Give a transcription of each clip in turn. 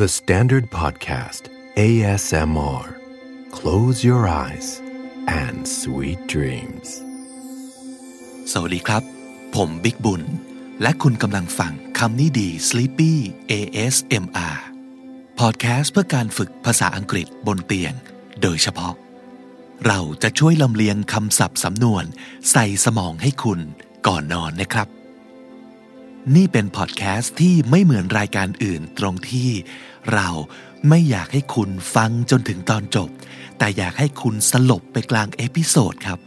The Standard Podcast ASMR Close your eyes and sweet dreams สวัสดีครับ ผมบิ๊กบุญ และคุณกำลังฟังคำนี้ดี Sleepy ASMR พอดแคสต์เพื่อการฝึกภาษาอังกฤษบนเตียง โดยเฉพาะ เราจะช่วยลำเลียงคำศัพท์สำนวน ใส่สมองให้คุณก่อนนอนนะครับนี่เป็นพอดแคสต์ที่ไม่เหมือนรายการอื่นตรงที่ เราไม่อยากให้คุณฟังจนถึงตอนจบ แต่อยากให้คุณสลบไปกลางเอพิโซดครับ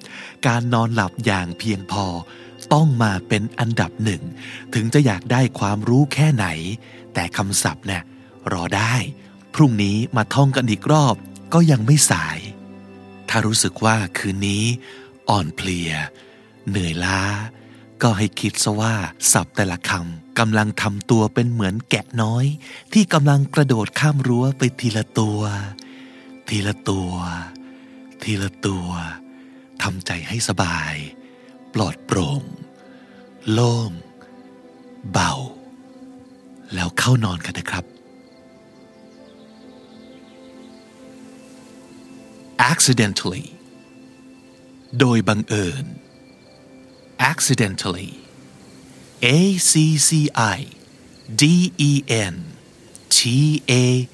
การนอนหลับอย่างเพียงพอ ต้องมาเป็นอันดับหนึ่ง ถึงจะอยากได้ความรู้แค่ไหน แต่คำศัพท์เนี่ยรอได้ พรุ่งนี้มาท่องกันอีกรอบก็ยังไม่สาย ถ้ารู้สึกว่าคืนนี้ อ่อนเพลีย เหนื่อยล้า ก็ให้คิดซะว่าศัพท์แต่ละคำ กำลังทำตัวเป็นเหมือนแกะน้อย ที่กำลังกระโดดข้ามรั้วไปทีละตัว ทีละตัว ทีละตัวทำใจให้สบาย ปลอดโปร่ง โล่ง เบา แล้วเข้านอนกันนะครับ accidentally โดยบังเอิญ accidentally A C C I D E N T A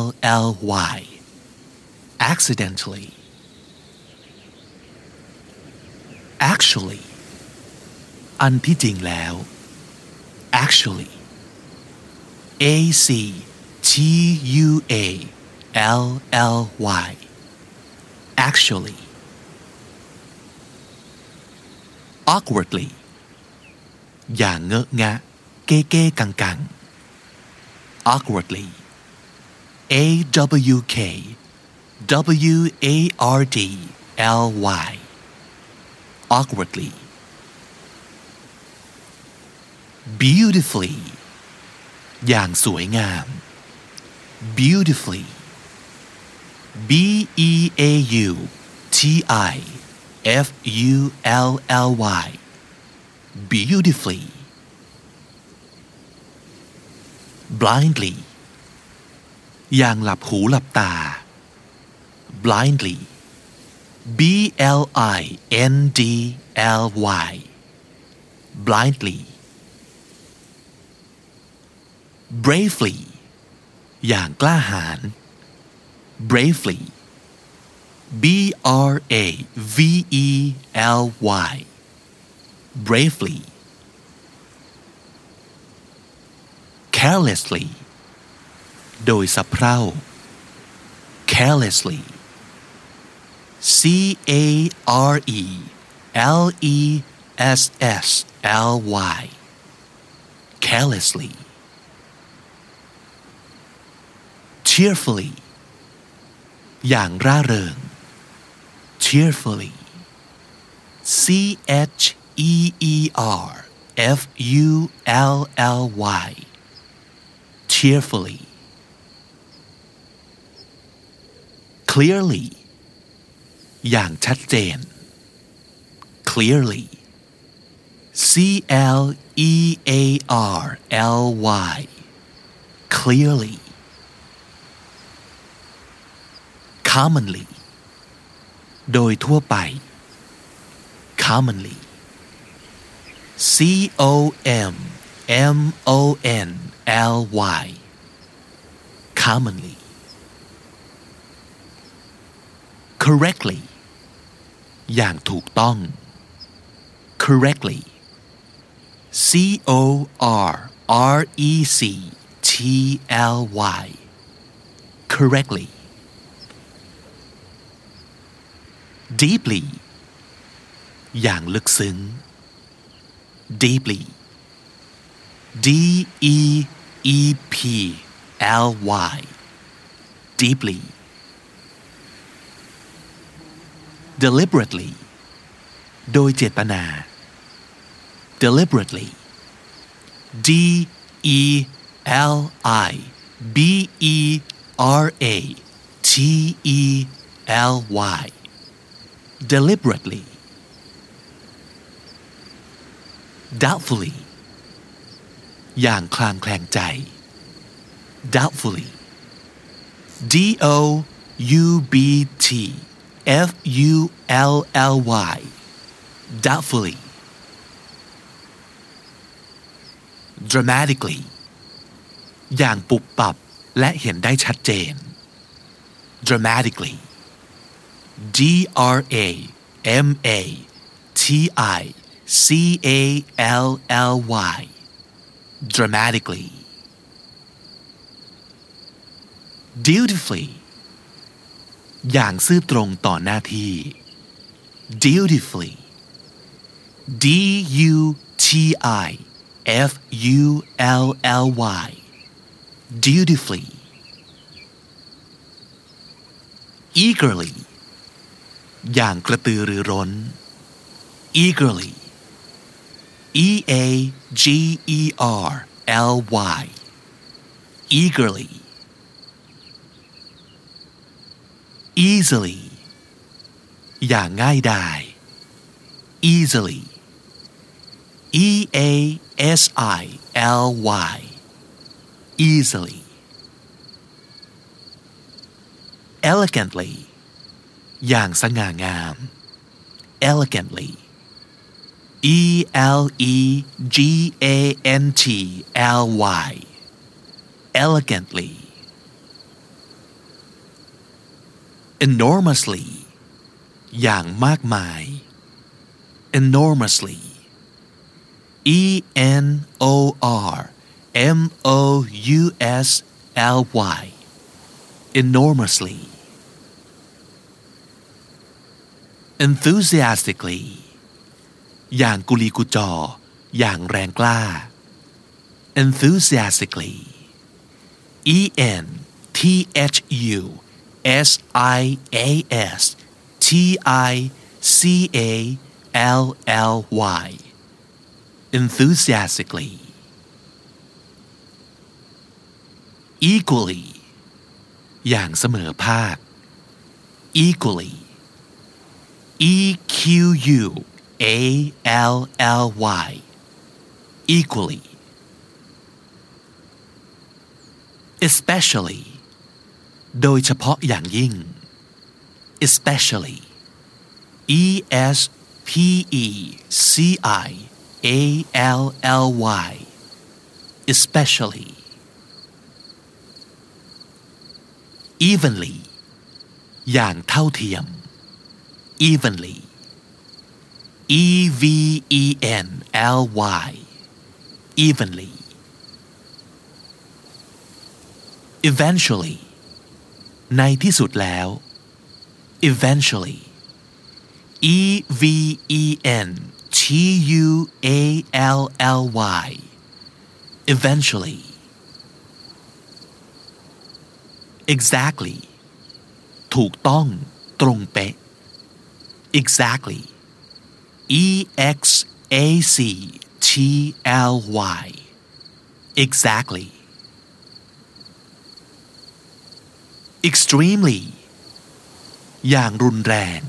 L L Y accidentally actually อันที่จริงแล้ว actually A C T U A L L Y actually awkwardly อย่างเงอะงะ เก้เก้กังกัง awkwardly a w k w a r d l y awkwardly beautifully อย่างสวยงาม beautifully B E A U T I F U L L Y beautifully blindly อย่างหลับหูหลับตา blindly B L I N D L Y blindly bravely อย่างกล้าหาญ bravely B R A V E L Y bravely carelessly โดยสะเพร่า carelessly C A R E L E S S L Y carelessly cheerfully อย่างร่าเริง cheerfully C H E E R F U L L Y cheerfully clearly อย่างชัดเจน clearly C L E A R L Y clearly commonly โดยทั่วไป commonly C O M M O N L Y commonly correctly อย่างถูกต้อง correctly C O R R E C T L Y correctly deeply อย่างลึกซึ้ง deeply D E E P L Y deeply deliberately โดยเจตนา deliberately D E L I B E R A T E L Y deliberately Doubtfully อย่างคลางแคลงใจ doubtfully D O U B T F U L L Y doubtfully dramatically อย่างปุบปับและเห็นได้ชัดเจน dramatically D R A M A T I C A L L Y dramatically dutifully อย่างซื่อตรงต่อหน้าที่ dutifully D U T I F U L L Y dutifully eagerly อย่างกระตือรือร้น eagerly E A G E R L Y eagerly easily อย่างง่ายดาย easily E A S I L Y easily elegantly อย่างสง่างาม elegantly E L E G A N T L Y elegantly enormously อย่างมากมาย enormously E N O R M O U S L Y enormously enthusiastically อย่างกุลีกุจอ อย่างแรงกล้า enthusiastically E N T H U S I A S T I C A L L Y enthusiastically equally อย่างเสมอภาค equally E Q U A L L Y equally especially โดยเฉพาะอย่างยิ่ง especially E S P E C I A L L Y especially evenly อย่างเท่าเทียม evenly E V E N L Y evenly eventually ในที่สุดแล้ว eventually E V E N T U A L L Y eventually exactly ถูกต้องตรงเป๊ะ exactly E X A C T L Y exactly extremely อย่างรุนแรง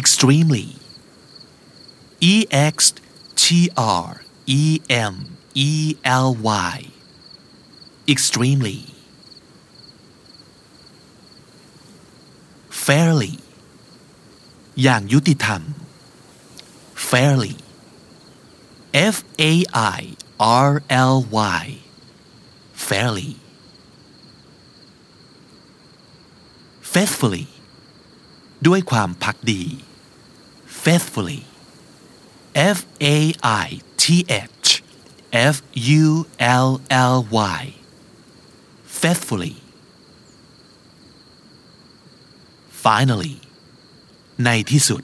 extremely E X T R E M E L Y extremely fairly อย่างยุติธรรม fairly F A I R L Y fairly faithfully ด้วยความพักดี faithfully F A I T H F U L L Y faithfully finally ในที่สุด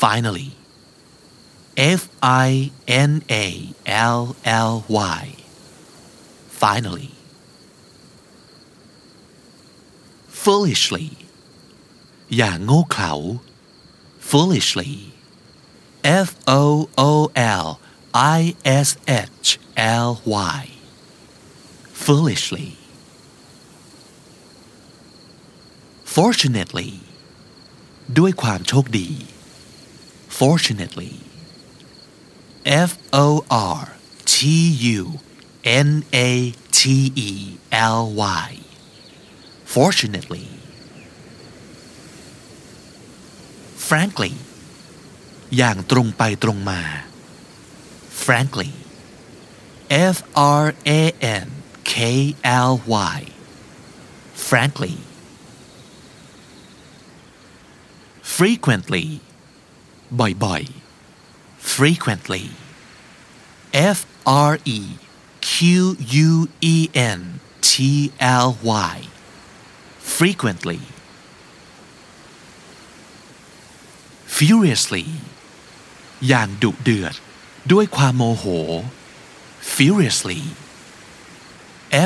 finally F I N A L L Y finally foolishly อย่างโง่เขลา foolishly F O O L I S H L Y foolishly fortunately ด้วยความโชคดี fortunately F O R T U N A T E L Y fortunately frankly อย่างตรงไปตรงมา frankly F R A N K L Y frankly frequently บ่อยๆ frequently F R E Q U E N T L Y frequently furiously อย่างดุเดือด ด้วยความโมโห furiously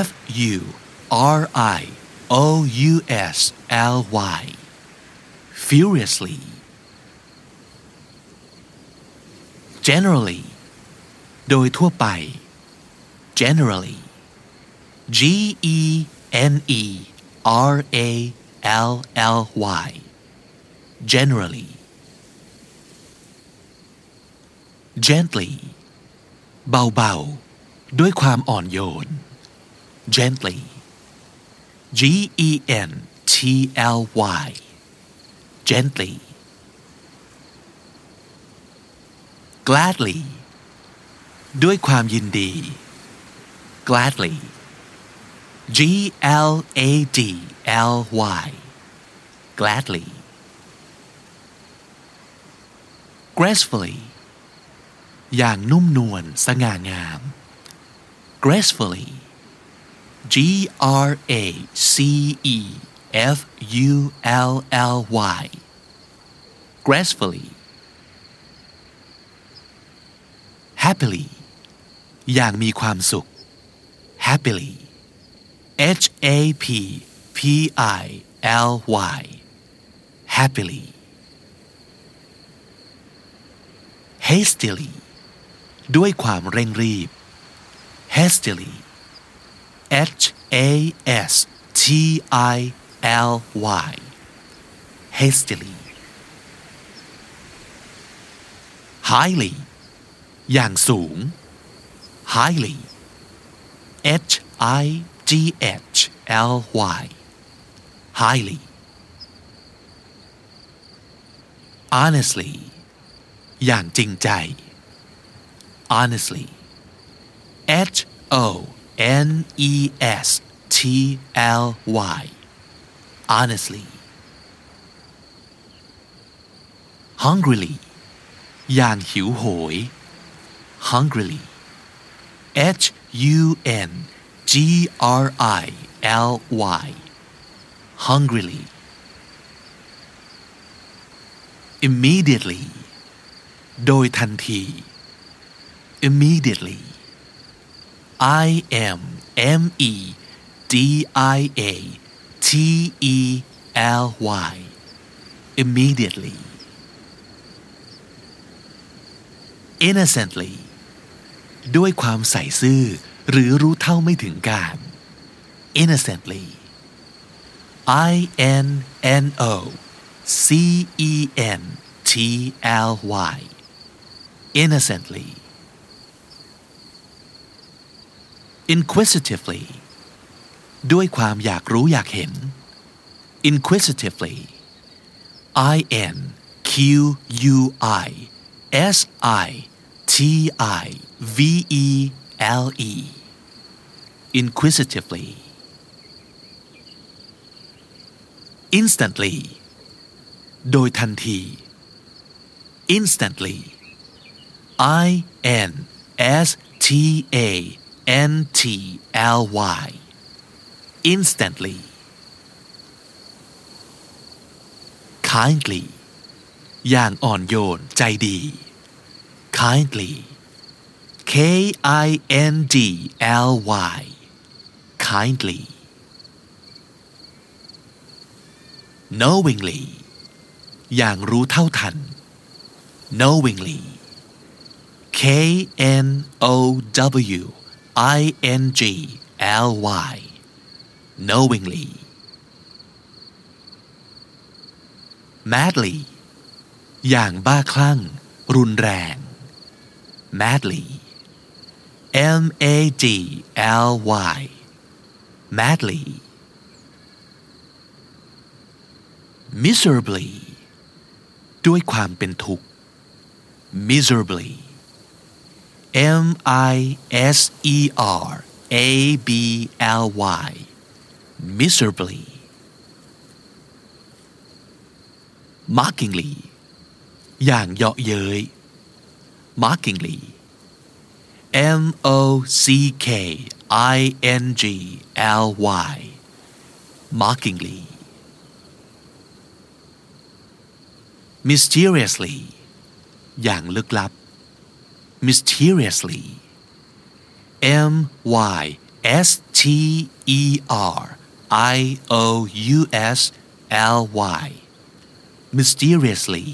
F U R I O U S L Y furiously Generally โดยทั่วไป generally G E N E R A L L Y generally gently เบาๆ ด้วยความอ่อนโยน gently G E N T L Y gently gladly ด้วยความยินดี gladly G L A D L Y gladly gracefully อย่างนุ่มนวลสง่างาม gracefully G R A C E F U L L Y gracefully happily อย่างมีความสุข happily H A P P I L Y happily hastily ด้วยความเร่งรีบ hastily H A S T I L Y hastily highly อย่างสูง highly H I G H L Y highly honestly อย่างจริงใจ honestly H O N E S T L Y honestly hungrily อย่างหิวโหย hungrily H U N G R I L Y hungrily immediately โดยทันที immediately I M M E D I A T E L Y immediately innocently ด้วยความใส่ซื่อ หรือรู้เท่าไม่ถึงการ innocently I N N O C E N T L Y innocently inquisitively ด้วยความอยากรู้อยากเห็น inquisitively I N Q U I S I T I V E L E inquisitively instantly โดยทันที instantly I N S T A N T L Y instantly kindly อย่างอ่อนโยนใจดี kindly K I N D L Y kindly knowingly อย่างรู้เท่าทัน knowingly K N O W I N G L Y knowingly madly อย่างบ้าคลั่ง รุนแรง madly M A D L Y madly miserably ด้วยความเป็นทุกข์ miserably M I S E R A B L Y miserably mockingly อย่างเยาะเย้ย mockingly M O C K I N G L Y mockingly mysteriously อย่างลึกลับ mysteriously M Y S T E R I O U S L Y mysteriously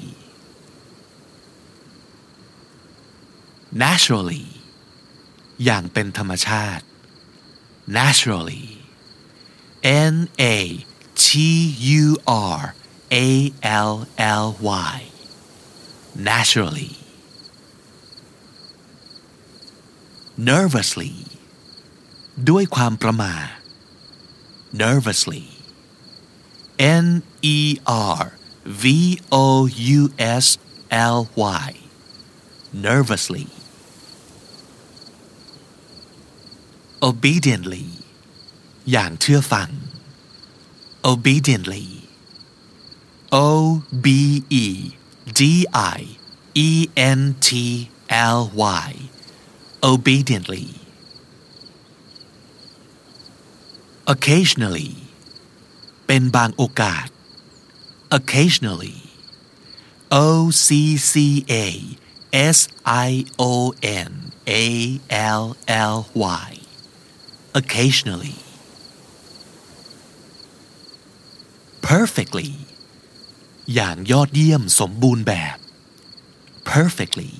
naturally อย่างเป็นธรรมชาติ naturally N A T U R A L L Y naturally nervously ด้วยความประมาท nervously N E R V O U S L Y nervously obediently อย่างเชื่อฟัง obediently O B E D I E N T L Y obediently occasionally เป็นบางโอกาส occasionally O C C A S I O N A L L Y occasionally perfectly อย่างยอดเยี่ยมสมบูรณ์แบบ perfectly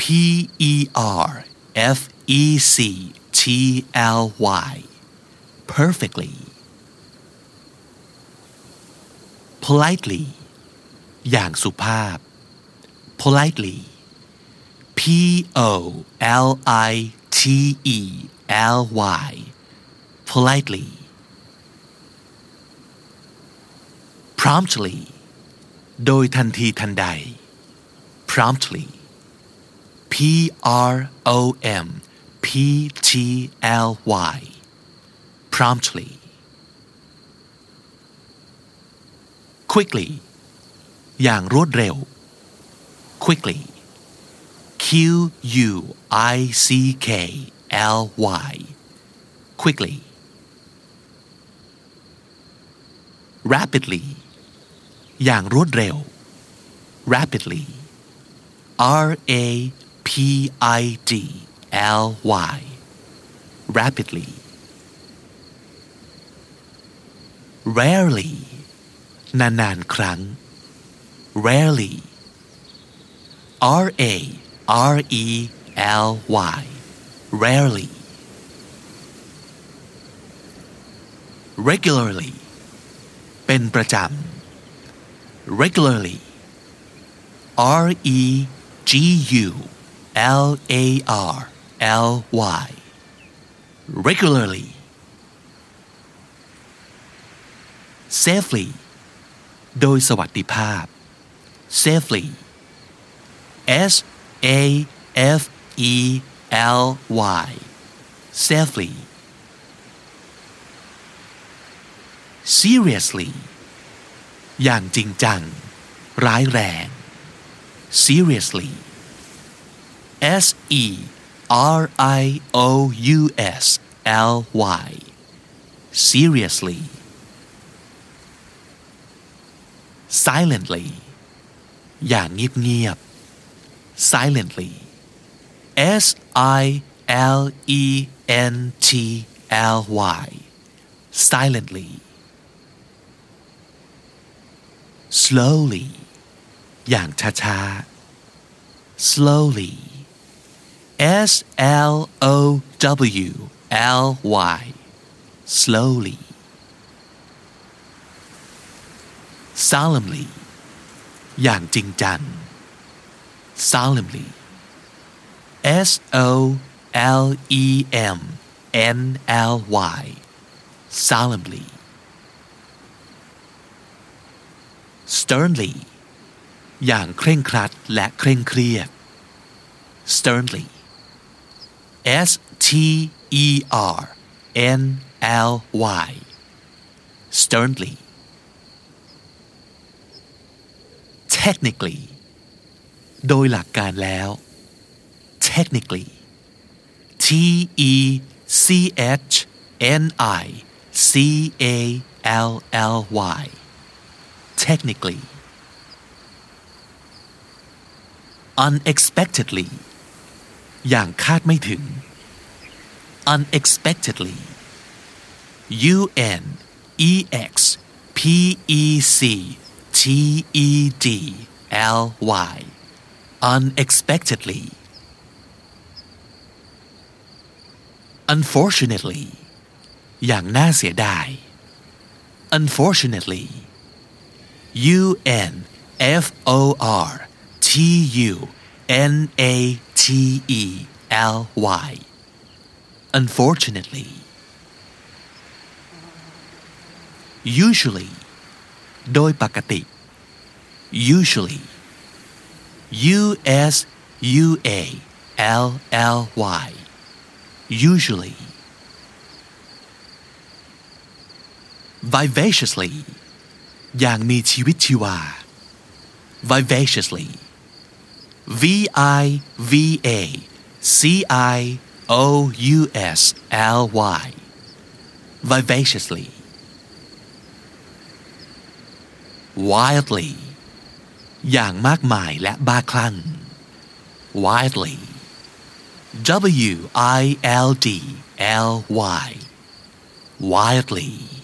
P E R F E C T L Y perfectly politely อย่างสุภาพ politely P O L I T E L Y politely promptly โดยทันทีทันใด promptly P R O M P T L Y promptly quickly อย่างรวดเร็ว quickly Q U I C K L Y quickly rapidly อย่างรวดเร็ว rapidly R A P I D L Y rapidly rarely นานๆครั้ง rarely R A R E L Y rarely regularly เป็นประจำ regularly R E G U L A R L Y regularly safely โดยสวัสดิภาพ safely S A F E L Y safely seriously อย่างจริงจัง ร้ายแรง seriously S E R I O U S L Y seriously silently อย่างเงียบๆ silently S I L E N T L Y silently slowly อย่างช้าๆ slowly S L O W L Y slowly solemnly อย่างจริงจัง solemnly S O L E M N L Y solemnly sternly อย่างเคร่งครัดและเคร่งเครียด sternly S T E R N L Y sternly technically โดยหลักการแล้ว technically T E C H N I C A L L Y technically unexpectedly อย่างคาดไม่ถึง unexpectedly U N E X P E C T E D L Y unexpectedly unfortunately อย่างน่าเสียดาย unfortunately U N F O R T U N A T E L Y unfortunately usually โดยปกติ usually U S U A L L Y usually vivaciously อย่างมีชีวิตชีวา vivaciously V I V A C I O U S L Y vivaciously wildly อย่างมากมายและบ้าคลั่ง wildly W I L D L Y. Wildly